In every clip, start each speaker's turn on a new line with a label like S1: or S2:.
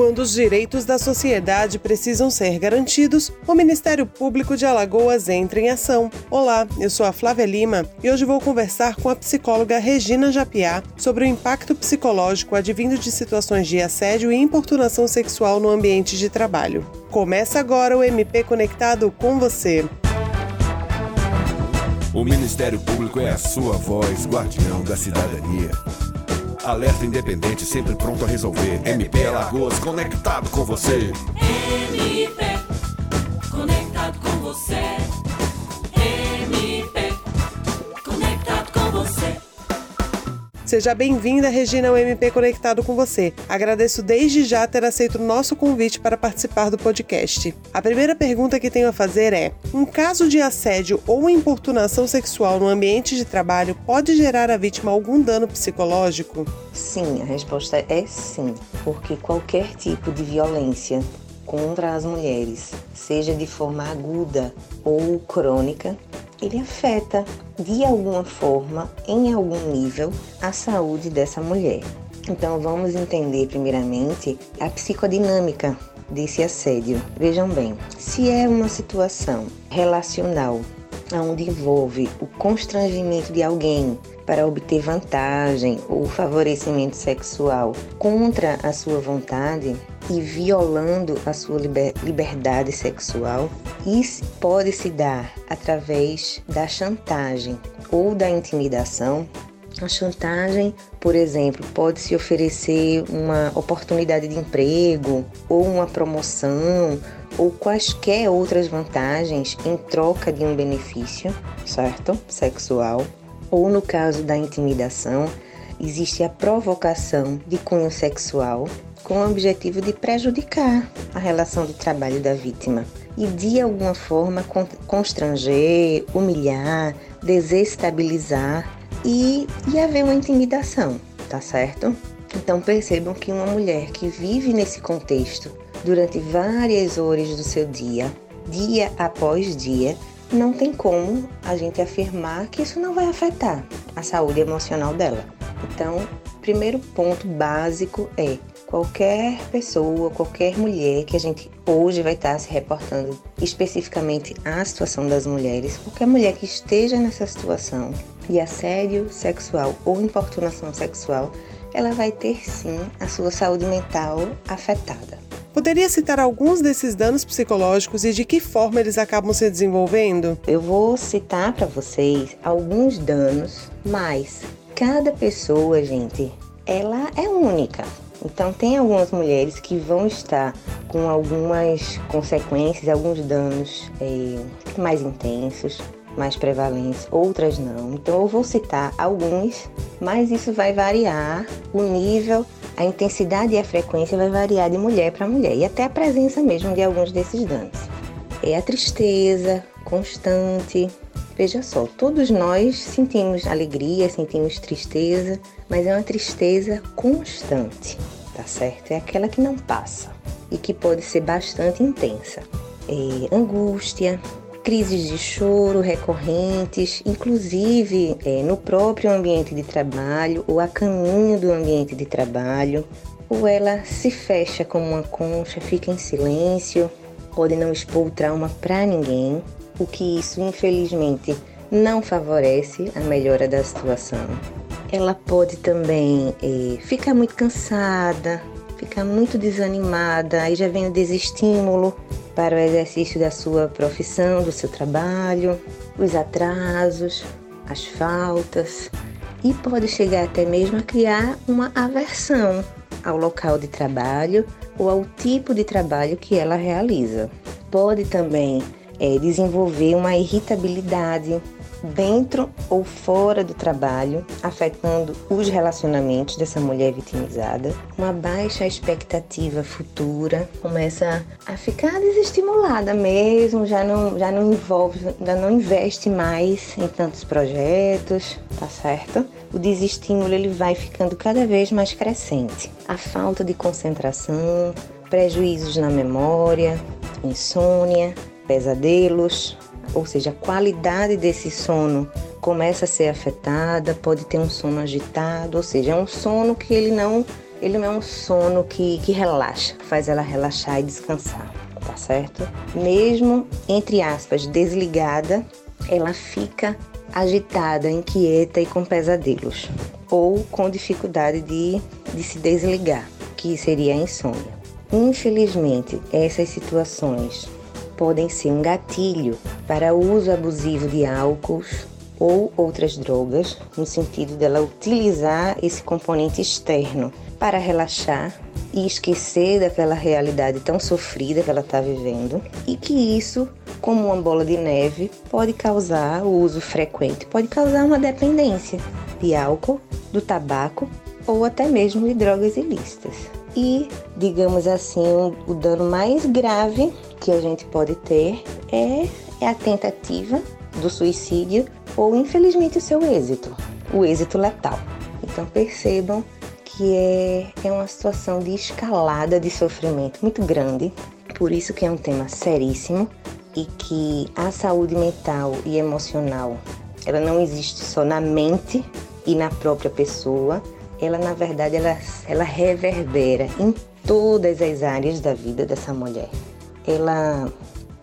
S1: Quando os direitos da sociedade precisam ser garantidos, o Ministério Público de Alagoas entra em ação. Olá, eu sou a Flávia Lima e hoje vou conversar com a psicóloga Regina Japiá sobre o impacto psicológico advindo de situações de assédio e importunação sexual no ambiente de trabalho. Começa agora o MP Conectado com você.
S2: O Ministério Público é a sua voz, guardião da cidadania. Alerta independente, sempre pronto a resolver. MP Alagoas, conectado com você.
S3: MP,
S1: Seja bem-vinda, Regina, ao MP Conectado com você. Agradeço desde já ter aceito o nosso convite para participar do podcast. A primeira pergunta que tenho a fazer é: um caso de assédio ou importunação sexual no ambiente de trabalho pode gerar à vítima algum dano psicológico?
S4: Sim, a resposta é sim, porque qualquer tipo de violência contra as mulheres, seja de forma aguda ou crônica, ele afeta de alguma forma, em algum nível, a saúde dessa mulher. Então vamos entender primeiramente a psicodinâmica desse assédio. Vejam bem, se é uma situação relacional onde envolve o constrangimento de alguém para obter vantagem ou favorecimento sexual contra a sua vontade, e violando a sua liber liberdade sexual. Isso pode se dar através da chantagem ou da intimidação. A chantagem, por exemplo, pode se oferecer uma oportunidade de emprego ou uma promoção ou quaisquer outras vantagens em troca de um benefício, certo? Sexual. Ou no caso da intimidação, existe a provocação de cunho sexual, com o objetivo de prejudicar a relação de trabalho da vítima e de alguma forma constranger, humilhar, desestabilizar e, e haver uma intimidação, tá certo? Então percebam que uma mulher que vive nesse contexto durante várias horas do seu dia, dia após dia, não tem como a gente afirmar que isso não vai afetar a saúde emocional dela. Então, primeiro ponto básico é qualquer pessoa, qualquer mulher que a gente hoje vai estar se reportando especificamente à situação das mulheres, qualquer mulher que esteja nessa situação de assédio sexual ou importunação sexual, ela vai ter sim a sua saúde mental afetada.
S1: Poderia citar alguns desses danos psicológicos e de que forma eles acabam se desenvolvendo?
S4: Eu vou citar para vocês alguns danos, mas cada pessoa, gente, ela é única. Então, tem algumas mulheres que vão estar com algumas consequências, alguns danos é, mais intensos, mais prevalentes, outras não. Então, eu vou citar alguns, mas isso vai variar o nível, a intensidade e a frequência vai variar de mulher para mulher e até a presença mesmo de alguns desses danos. É a tristeza constante, Veja só, todos nós sentimos alegria, sentimos tristeza, mas é uma tristeza constante, tá certo? É aquela que não passa e que pode ser bastante intensa. É, angústia, crises de choro recorrentes, inclusive é, no próprio ambiente de trabalho ou a caminho do ambiente de trabalho, ou ela se fecha como uma concha, fica em silêncio, pode não expor o trauma para ninguém, o que isso infelizmente não favorece a melhora da situação. Ela pode também eh, ficar muito cansada, ficar muito desanimada, aí já vem o desestímulo para o exercício da sua profissão, do seu trabalho, os atrasos, as faltas e pode chegar até mesmo a criar uma aversão ao local de trabalho ou ao tipo de trabalho que ela realiza. Pode também é, desenvolver uma irritabilidade dentro ou fora do trabalho, afetando os relacionamentos dessa mulher vitimizada. Uma baixa expectativa futura começa a ficar desestimulada mesmo, já não, já não envolve, já não investe mais em tantos projetos, tá certo? O desestímulo ele vai ficando cada vez mais crescente. A falta de concentração, prejuízos na memória, insônia, pesadelos, ou seja, a qualidade desse sono começa a ser afetada, pode ter um sono agitado, ou seja, é um sono que ele não ele não é um sono que, que relaxa, faz ela relaxar e descansar, tá certo? Mesmo, entre aspas, desligada, ela fica agitada, inquieta e com pesadelos, ou com dificuldade de, de se desligar, que seria a insônia. Infelizmente, essas situações podem ser um gatilho para o uso abusivo de álcools ou outras drogas, no sentido dela utilizar esse componente externo para relaxar e esquecer daquela realidade tão sofrida que ela está vivendo, e que isso, como uma bola de neve, pode causar o uso frequente, pode causar uma dependência de álcool, do tabaco ou até mesmo de drogas ilícitas. E, digamos assim, o, dano mais grave que a gente pode ter é, é a tentativa do suicídio ou, infelizmente, o seu êxito, o êxito letal. Então percebam que é, é uma situação de escalada de sofrimento muito grande, por isso que é um tema seríssimo e que a saúde mental e emocional ela não existe só na mente e na própria pessoa, ela na verdade ela, ela reverbera em todas as áreas da vida dessa mulher. Ela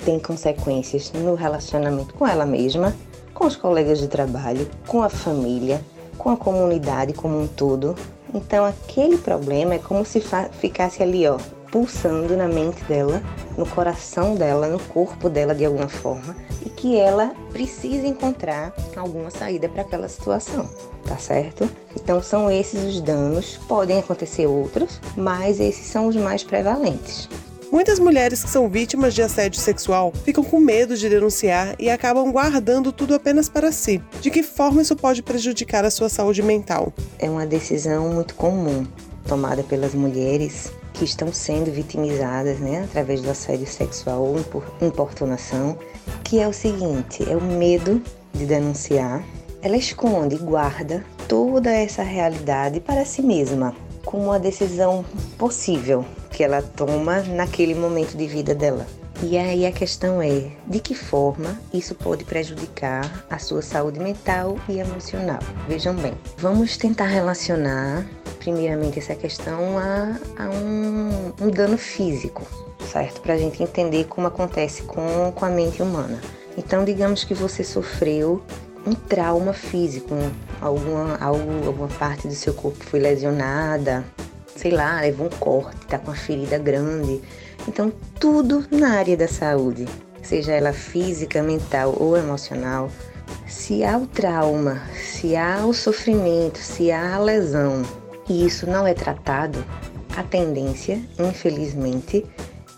S4: tem consequências no relacionamento com ela mesma, com os colegas de trabalho, com a família, com a comunidade como um todo, então aquele problema é como se ficasse ali, ó, pulsando na mente dela, no coração dela, no corpo dela de alguma forma, e que ela precisa encontrar alguma saída para aquela situação, tá certo? Então são esses os danos, podem acontecer outros, mas esses são os mais prevalentes.
S1: Muitas mulheres que são vítimas de assédio sexual ficam com medo de denunciar e acabam guardando tudo apenas para si. De que forma isso pode prejudicar a sua saúde mental?
S4: É uma decisão muito comum tomada pelas mulheres que estão sendo vitimizadas né, através do assédio sexual ou importunação, que é o seguinte: é o medo de denunciar. Ela esconde e guarda toda essa realidade para si mesma, como uma decisão possível que ela toma naquele momento de vida dela. E aí a questão é de que forma isso pode prejudicar a sua saúde mental e emocional. Vejam bem, vamos tentar relacionar primeiramente essa questão a, a um, um, dano físico, certo? Para a gente entender como acontece com, com a mente humana. Então, digamos que você sofreu um trauma físico, alguma, alguma parte do seu corpo foi lesionada, sei lá, levou um corte, tá com uma ferida grande. Então, tudo na área da saúde, seja ela física, mental ou emocional, se há o trauma, se há o sofrimento, se há a lesão e isso não é tratado, a tendência, infelizmente,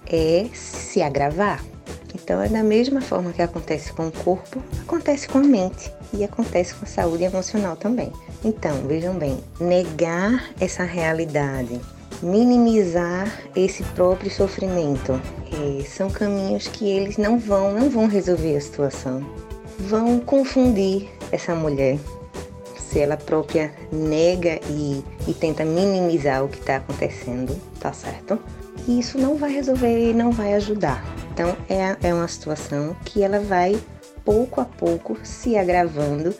S4: é se agravar. Então, é da mesma forma que acontece com o corpo, acontece com a mente e acontece com a saúde emocional também. Então, vejam bem, negar essa realidade, minimizar esse próprio sofrimento, é, são caminhos que eles não vão, não vão resolver a situação. Vão confundir essa mulher. Se ela própria nega e, e tenta minimizar o que está acontecendo, tá certo? E isso não vai resolver e não vai ajudar. Então é, é uma situação que ela vai pouco a pouco se agravando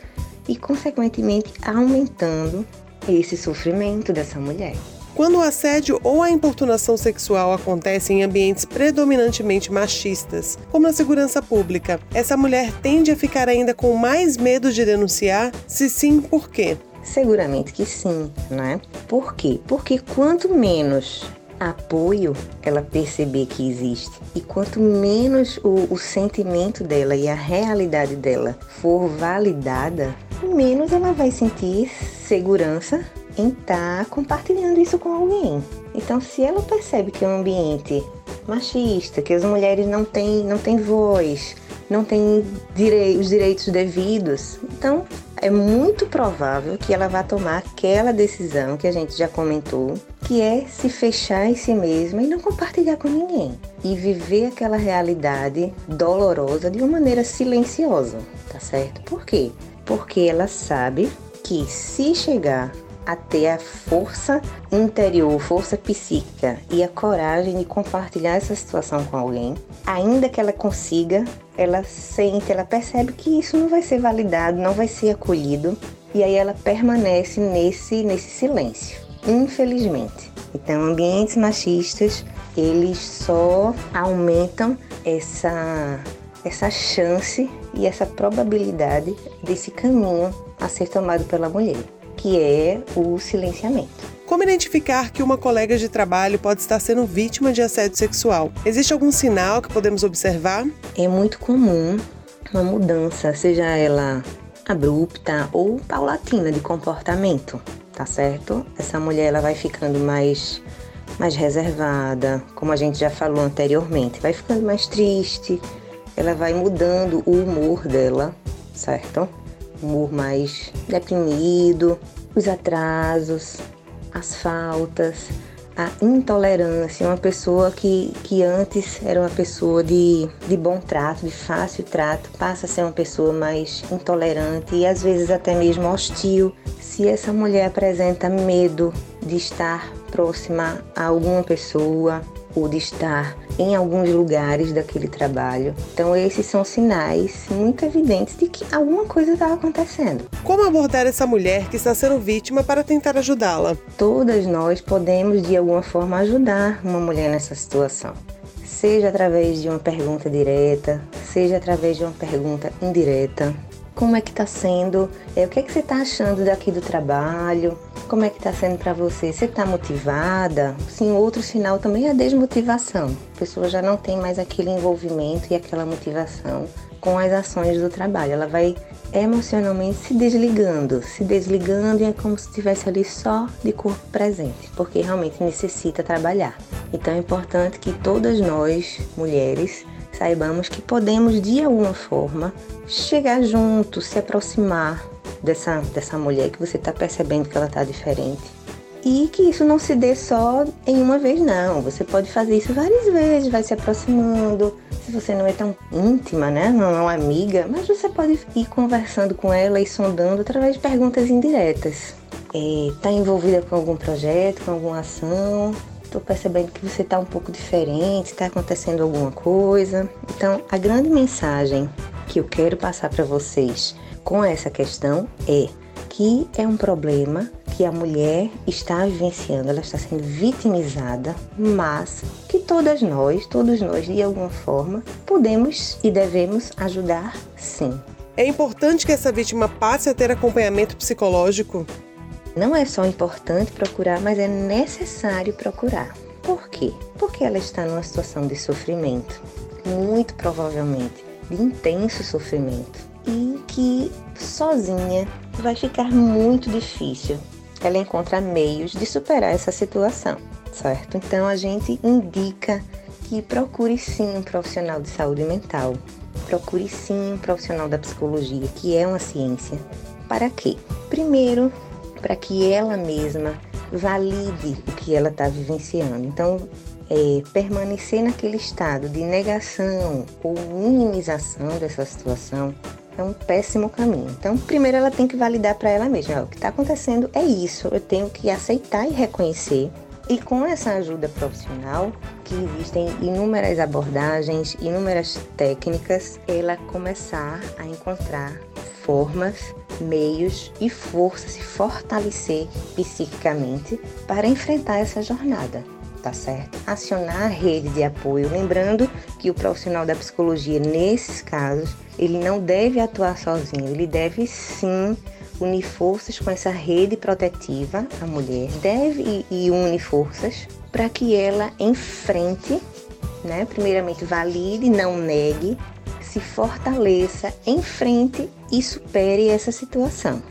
S4: e, consequentemente, aumentando esse sofrimento dessa mulher.
S1: Quando o assédio ou a importunação sexual acontece em ambientes predominantemente machistas, como na segurança pública, essa mulher tende a ficar ainda com mais medo de denunciar? Se sim, por quê?
S4: Seguramente que sim, né? Por quê? Porque quanto menos apoio ela perceber que existe e quanto menos o, o sentimento dela e a realidade dela for validada, menos ela vai sentir segurança em estar tá compartilhando isso com alguém. Então, se ela percebe que é um ambiente machista, que as mulheres não têm, não têm voz, não têm direi os direitos devidos, então é muito provável que ela vá tomar aquela decisão que a gente já comentou, que é se fechar em si mesma e não compartilhar com ninguém. E viver aquela realidade dolorosa de uma maneira silenciosa, tá certo? Por quê? Porque ela sabe que se chegar a ter a força interior, força psíquica e a coragem de compartilhar essa situação com alguém, ainda que ela consiga, ela sente, ela percebe que isso não vai ser validado, não vai ser acolhido, e aí ela permanece nesse nesse silêncio. Infelizmente, Então, ambientes machistas, eles só aumentam essa essa chance e essa probabilidade desse caminho a ser tomado pela mulher, que é o silenciamento.
S1: Como identificar que uma colega de trabalho pode estar sendo vítima de assédio sexual? Existe algum sinal que podemos observar?
S4: É muito comum uma mudança, seja ela abrupta ou paulatina de comportamento, tá certo? Essa mulher ela vai ficando mais mais reservada, como a gente já falou anteriormente, vai ficando mais triste, ela vai mudando o humor dela, certo? Humor mais deprimido, os atrasos, as faltas, a intolerância, uma pessoa que, que antes era uma pessoa de, de bom trato, de fácil trato, passa a ser uma pessoa mais intolerante e às vezes até mesmo hostil. Se essa mulher apresenta medo de estar próxima a alguma pessoa ou de estar em alguns lugares daquele trabalho. Então, esses são sinais muito evidentes de que alguma coisa está acontecendo.
S1: Como abordar essa mulher que está sendo vítima para tentar ajudá-la?
S4: Todas nós podemos, de alguma forma, ajudar uma mulher nessa situação. Seja através de uma pergunta direta, seja através de uma pergunta indireta. Como é que está sendo? É, o que, é que você está achando daqui do trabalho? Como é que está sendo para você? Você está motivada? Sim, outro sinal também é a desmotivação. A pessoa já não tem mais aquele envolvimento e aquela motivação com as ações do trabalho. Ela vai emocionalmente se desligando, se desligando e é como se estivesse ali só de corpo presente, porque realmente necessita trabalhar. Então é importante que todas nós, mulheres, saibamos que podemos de alguma forma chegar junto, se aproximar dessa, dessa mulher que você está percebendo que ela está diferente. E que isso não se dê só em uma vez, não. Você pode fazer isso várias vezes, vai se aproximando. Se você não é tão íntima, né? Não é uma amiga, mas você pode ir conversando com ela e sondando através de perguntas indiretas. Está é, envolvida com algum projeto, com alguma ação? Estou percebendo que você está um pouco diferente, está acontecendo alguma coisa. Então, a grande mensagem que eu quero passar para vocês com essa questão é que é um problema que a mulher está vivenciando, ela está sendo vitimizada, mas que todas nós, todos nós de alguma forma, podemos e devemos ajudar sim.
S1: É importante que essa vítima passe a ter acompanhamento psicológico?
S4: Não é só importante procurar, mas é necessário procurar. Por quê? Porque ela está numa situação de sofrimento, muito provavelmente de intenso sofrimento e que sozinha vai ficar muito difícil ela encontra meios de superar essa situação, certo? Então a gente indica que procure sim um profissional de saúde mental, procure sim um profissional da psicologia, que é uma ciência. Para quê? Primeiro, para que ela mesma valide o que ela está vivenciando. Então, é, permanecer naquele estado de negação ou minimização dessa situação é um péssimo caminho. Então, primeiro ela tem que validar para ela mesma, o que está acontecendo é isso, eu tenho que aceitar e reconhecer. E com essa ajuda profissional, que existem inúmeras abordagens, inúmeras técnicas, ela começar a encontrar formas, meios e força, se fortalecer psiquicamente para enfrentar essa jornada tá certo? Acionar a rede de apoio, lembrando que o profissional da psicologia, nesses casos, ele não deve atuar sozinho, ele deve sim unir forças com essa rede protetiva, a mulher deve e une forças para que ela enfrente, né? Primeiramente valide, não negue, se fortaleça, enfrente e supere essa situação.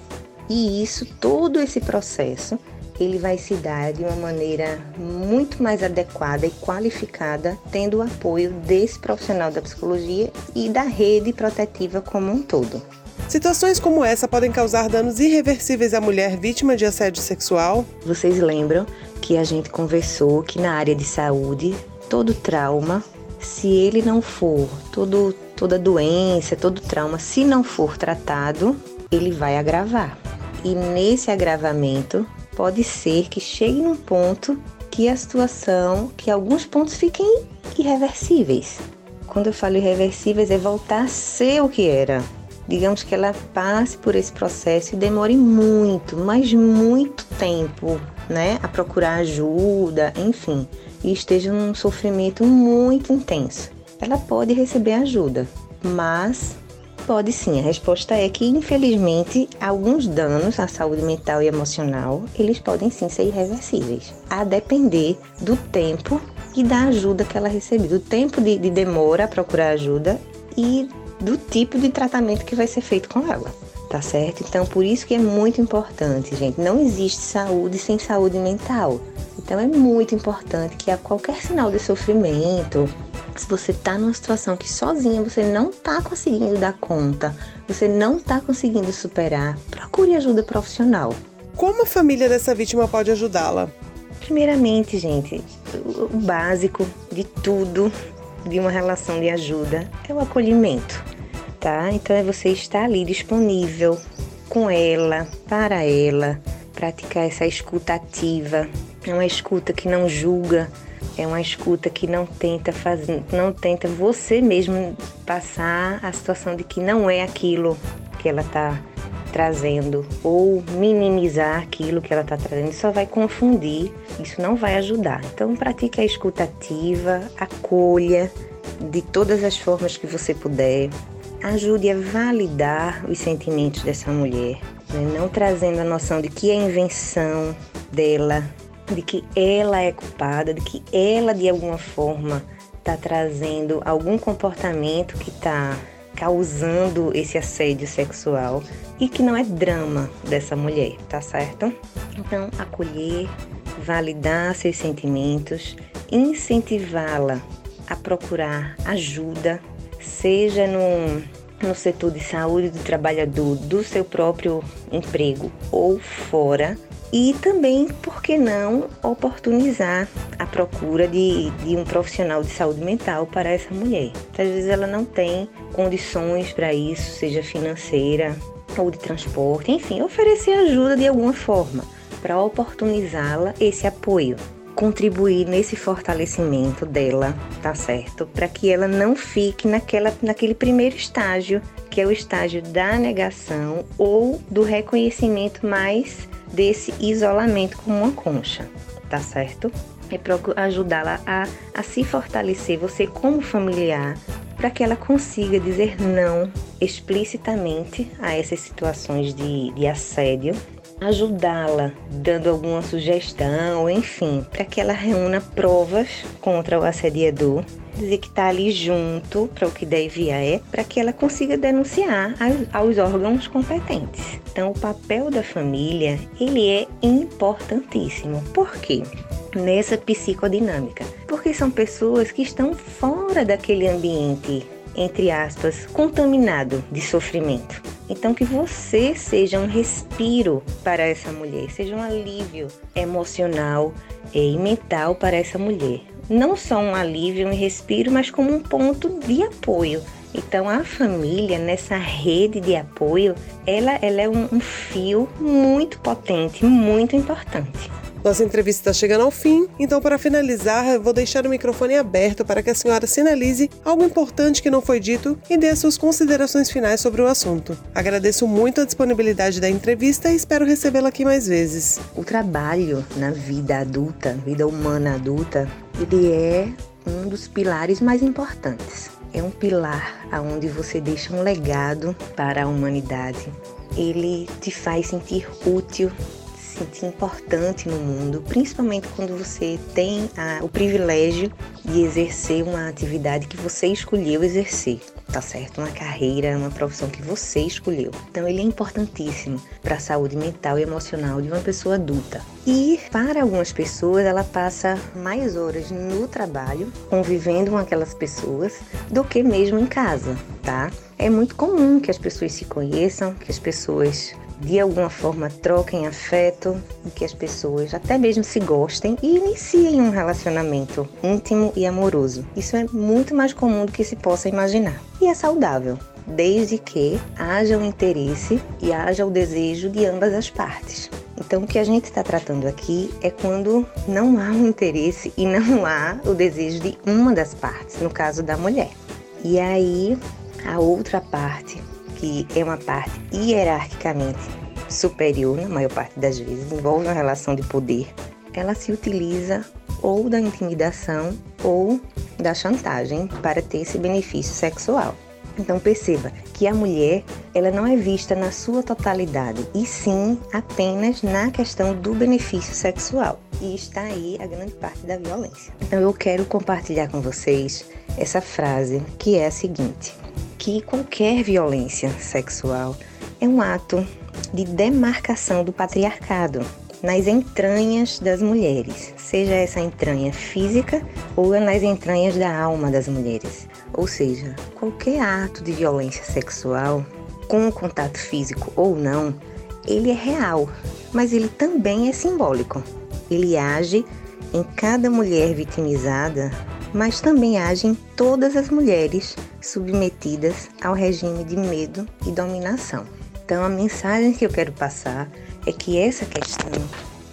S4: E isso, todo esse processo, ele vai se dar de uma maneira muito mais adequada e qualificada, tendo o apoio desse profissional da psicologia e da rede protetiva como um todo.
S1: Situações como essa podem causar danos irreversíveis à mulher vítima de assédio sexual?
S4: Vocês lembram que a gente conversou que na área de saúde, todo trauma, se ele não for, todo, toda doença, todo trauma, se não for tratado, ele vai agravar. E nesse agravamento, pode ser que chegue num ponto que a situação, que alguns pontos fiquem irreversíveis. Quando eu falo irreversíveis, é voltar a ser o que era. Digamos que ela passe por esse processo e demore muito, mas muito tempo né, a procurar ajuda, enfim, e esteja num sofrimento muito intenso, ela pode receber ajuda, mas pode sim. A resposta é que, infelizmente, alguns danos à saúde mental e emocional, eles podem sim ser irreversíveis, a depender do tempo e da ajuda que ela recebeu, do tempo de, de demora a procurar ajuda e do tipo de tratamento que vai ser feito com ela tá certo? Então, por isso que é muito importante, gente. Não existe saúde sem saúde mental. Então, é muito importante que a qualquer sinal de sofrimento, se você está numa situação que sozinha você não está conseguindo dar conta, você não está conseguindo superar, procure ajuda profissional.
S1: Como a família dessa vítima pode ajudá-la?
S4: Primeiramente, gente, o básico de tudo de uma relação de ajuda é o acolhimento, tá? Então é você estar ali disponível com ela, para ela, praticar essa escuta ativa, é uma escuta que não julga, é uma escuta que não tenta fazer, não tenta você mesmo passar a situação de que não é aquilo que ela está trazendo ou minimizar aquilo que ela está trazendo, só vai confundir, isso não vai ajudar. Então pratique a escuta ativa, acolha de todas as formas que você puder, ajude a validar os sentimentos dessa mulher, né? não trazendo a noção de que é invenção dela, de que ela é culpada, de que ela de alguma forma está trazendo algum comportamento que está causando esse assédio sexual e que não é drama dessa mulher, tá certo? Então, acolher, validar seus sentimentos, incentivá-la a procurar ajuda, seja no, no setor de saúde do trabalhador, do seu próprio emprego ou fora, e também, por que não, oportunizar a procura de, de um profissional de saúde mental para essa mulher. Às vezes ela não tem condições para isso, seja financeira ou de transporte, enfim, oferecer ajuda de alguma forma para oportunizá-la esse apoio contribuir nesse fortalecimento dela, tá certo? Para que ela não fique naquela, naquele primeiro estágio, que é o estágio da negação ou do reconhecimento mais desse isolamento como uma concha, tá certo? É ajudá-la a, a se fortalecer, você como familiar, para que ela consiga dizer não explicitamente a essas situações de, de assédio, ajudá-la dando alguma sugestão, enfim, para que ela reúna provas contra o assediador dizer que está ali junto para o que deve é, para que ela consiga denunciar aos órgãos competentes. Então, o papel da família ele é importantíssimo. Por quê? Nessa psicodinâmica, porque são pessoas que estão fora daquele ambiente entre aspas, contaminado de sofrimento. Então, que você seja um respiro para essa mulher, seja um alívio emocional e mental para essa mulher não só um alívio, um respiro, mas como um ponto de apoio. Então a família nessa rede de apoio, ela, ela é um, um fio muito potente, muito importante.
S1: Nossa entrevista está chegando ao fim, então para finalizar, vou deixar o microfone aberto para que a senhora sinalize algo importante que não foi dito e dê suas considerações finais sobre o assunto. Agradeço muito a disponibilidade da entrevista e espero recebê-la aqui mais vezes.
S4: O trabalho na vida adulta, vida humana adulta, ele é um dos pilares mais importantes. É um pilar aonde você deixa um legado para a humanidade. Ele te faz sentir útil, sentir importante no mundo, principalmente quando você tem a, o privilégio de exercer uma atividade que você escolheu exercer, tá certo? Uma carreira, uma profissão que você escolheu. Então ele é importantíssimo para a saúde mental e emocional de uma pessoa adulta. E para algumas pessoas ela passa mais horas no trabalho, convivendo com aquelas pessoas, do que mesmo em casa, tá? É muito comum que as pessoas se conheçam, que as pessoas de alguma forma troquem afeto, que as pessoas até mesmo se gostem e iniciem um relacionamento íntimo e amoroso. Isso é muito mais comum do que se possa imaginar. E é saudável, desde que haja o interesse e haja o desejo de ambas as partes. Então, o que a gente está tratando aqui é quando não há um interesse e não há o desejo de uma das partes, no caso da mulher. E aí, a outra parte que é uma parte hierarquicamente superior, na maior parte das vezes, envolve uma relação de poder, ela se utiliza ou da intimidação ou da chantagem para ter esse benefício sexual. Então perceba que a mulher, ela não é vista na sua totalidade, e sim apenas na questão do benefício sexual. E está aí a grande parte da violência. Então eu quero compartilhar com vocês essa frase que é a seguinte: que qualquer violência sexual é um ato de demarcação do patriarcado nas entranhas das mulheres, seja essa entranha física ou nas entranhas da alma das mulheres. Ou seja, qualquer ato de violência sexual, com contato físico ou não, ele é real, mas ele também é simbólico. Ele age em cada mulher vitimizada, mas também age em todas as mulheres submetidas ao regime de medo e dominação. Então, a mensagem que eu quero passar é que essa questão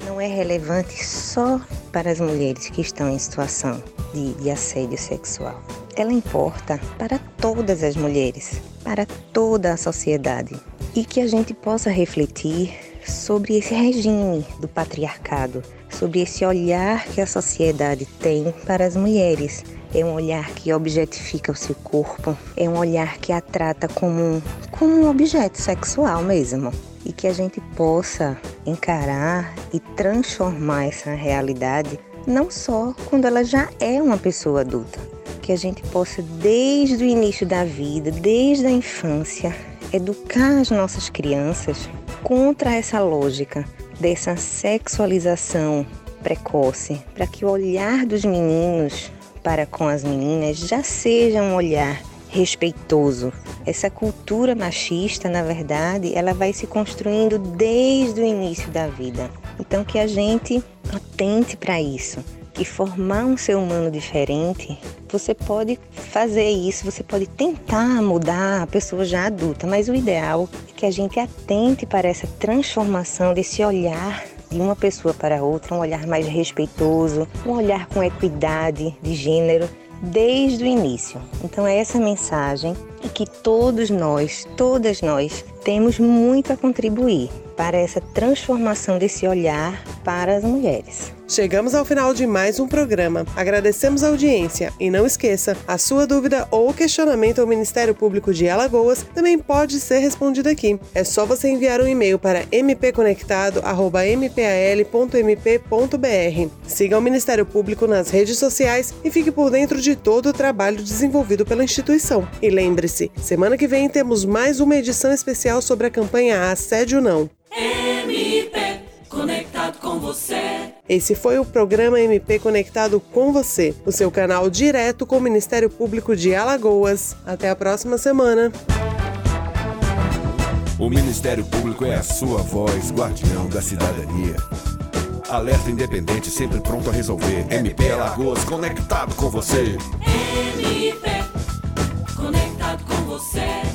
S4: não é relevante só para as mulheres que estão em situação de, de assédio sexual. Ela importa para todas as mulheres, para toda a sociedade. E que a gente possa refletir sobre esse regime do patriarcado, sobre esse olhar que a sociedade tem para as mulheres. É um olhar que objetifica o seu corpo, é um olhar que a trata como um, como um objeto sexual mesmo e que a gente possa encarar e transformar essa realidade não só quando ela já é uma pessoa adulta, que a gente possa desde o início da vida, desde a infância, educar as nossas crianças contra essa lógica dessa sexualização precoce, para que o olhar dos meninos para com as meninas já seja um olhar respeitoso. Essa cultura machista, na verdade, ela vai se construindo desde o início da vida. Então que a gente atente para isso, que formar um ser humano diferente, você pode fazer isso, você pode tentar mudar a pessoa já adulta, mas o ideal que a gente atente para essa transformação desse olhar de uma pessoa para outra, um olhar mais respeitoso, um olhar com equidade de gênero desde o início. Então é essa mensagem e que todos nós, todas nós, temos muito a contribuir para essa transformação desse olhar para as mulheres.
S1: Chegamos ao final de mais um programa. Agradecemos a audiência e não esqueça, a sua dúvida ou questionamento ao Ministério Público de Alagoas também pode ser respondido aqui. É só você enviar um e-mail para mpconectado@mpal.mp.br. Siga o Ministério Público nas redes sociais e fique por dentro de todo o trabalho desenvolvido pela instituição. E lembre-se, semana que vem temos mais uma edição especial sobre a campanha Assédio Não.
S3: MP conectado com você.
S1: Esse foi o programa MP Conectado com você, o seu canal direto com o Ministério Público de Alagoas. Até a próxima semana.
S2: O Ministério Público é a sua voz, guardião da cidadania. Alerta independente, sempre pronto a resolver. MP Alagoas, conectado com você.
S3: MP conectado com você.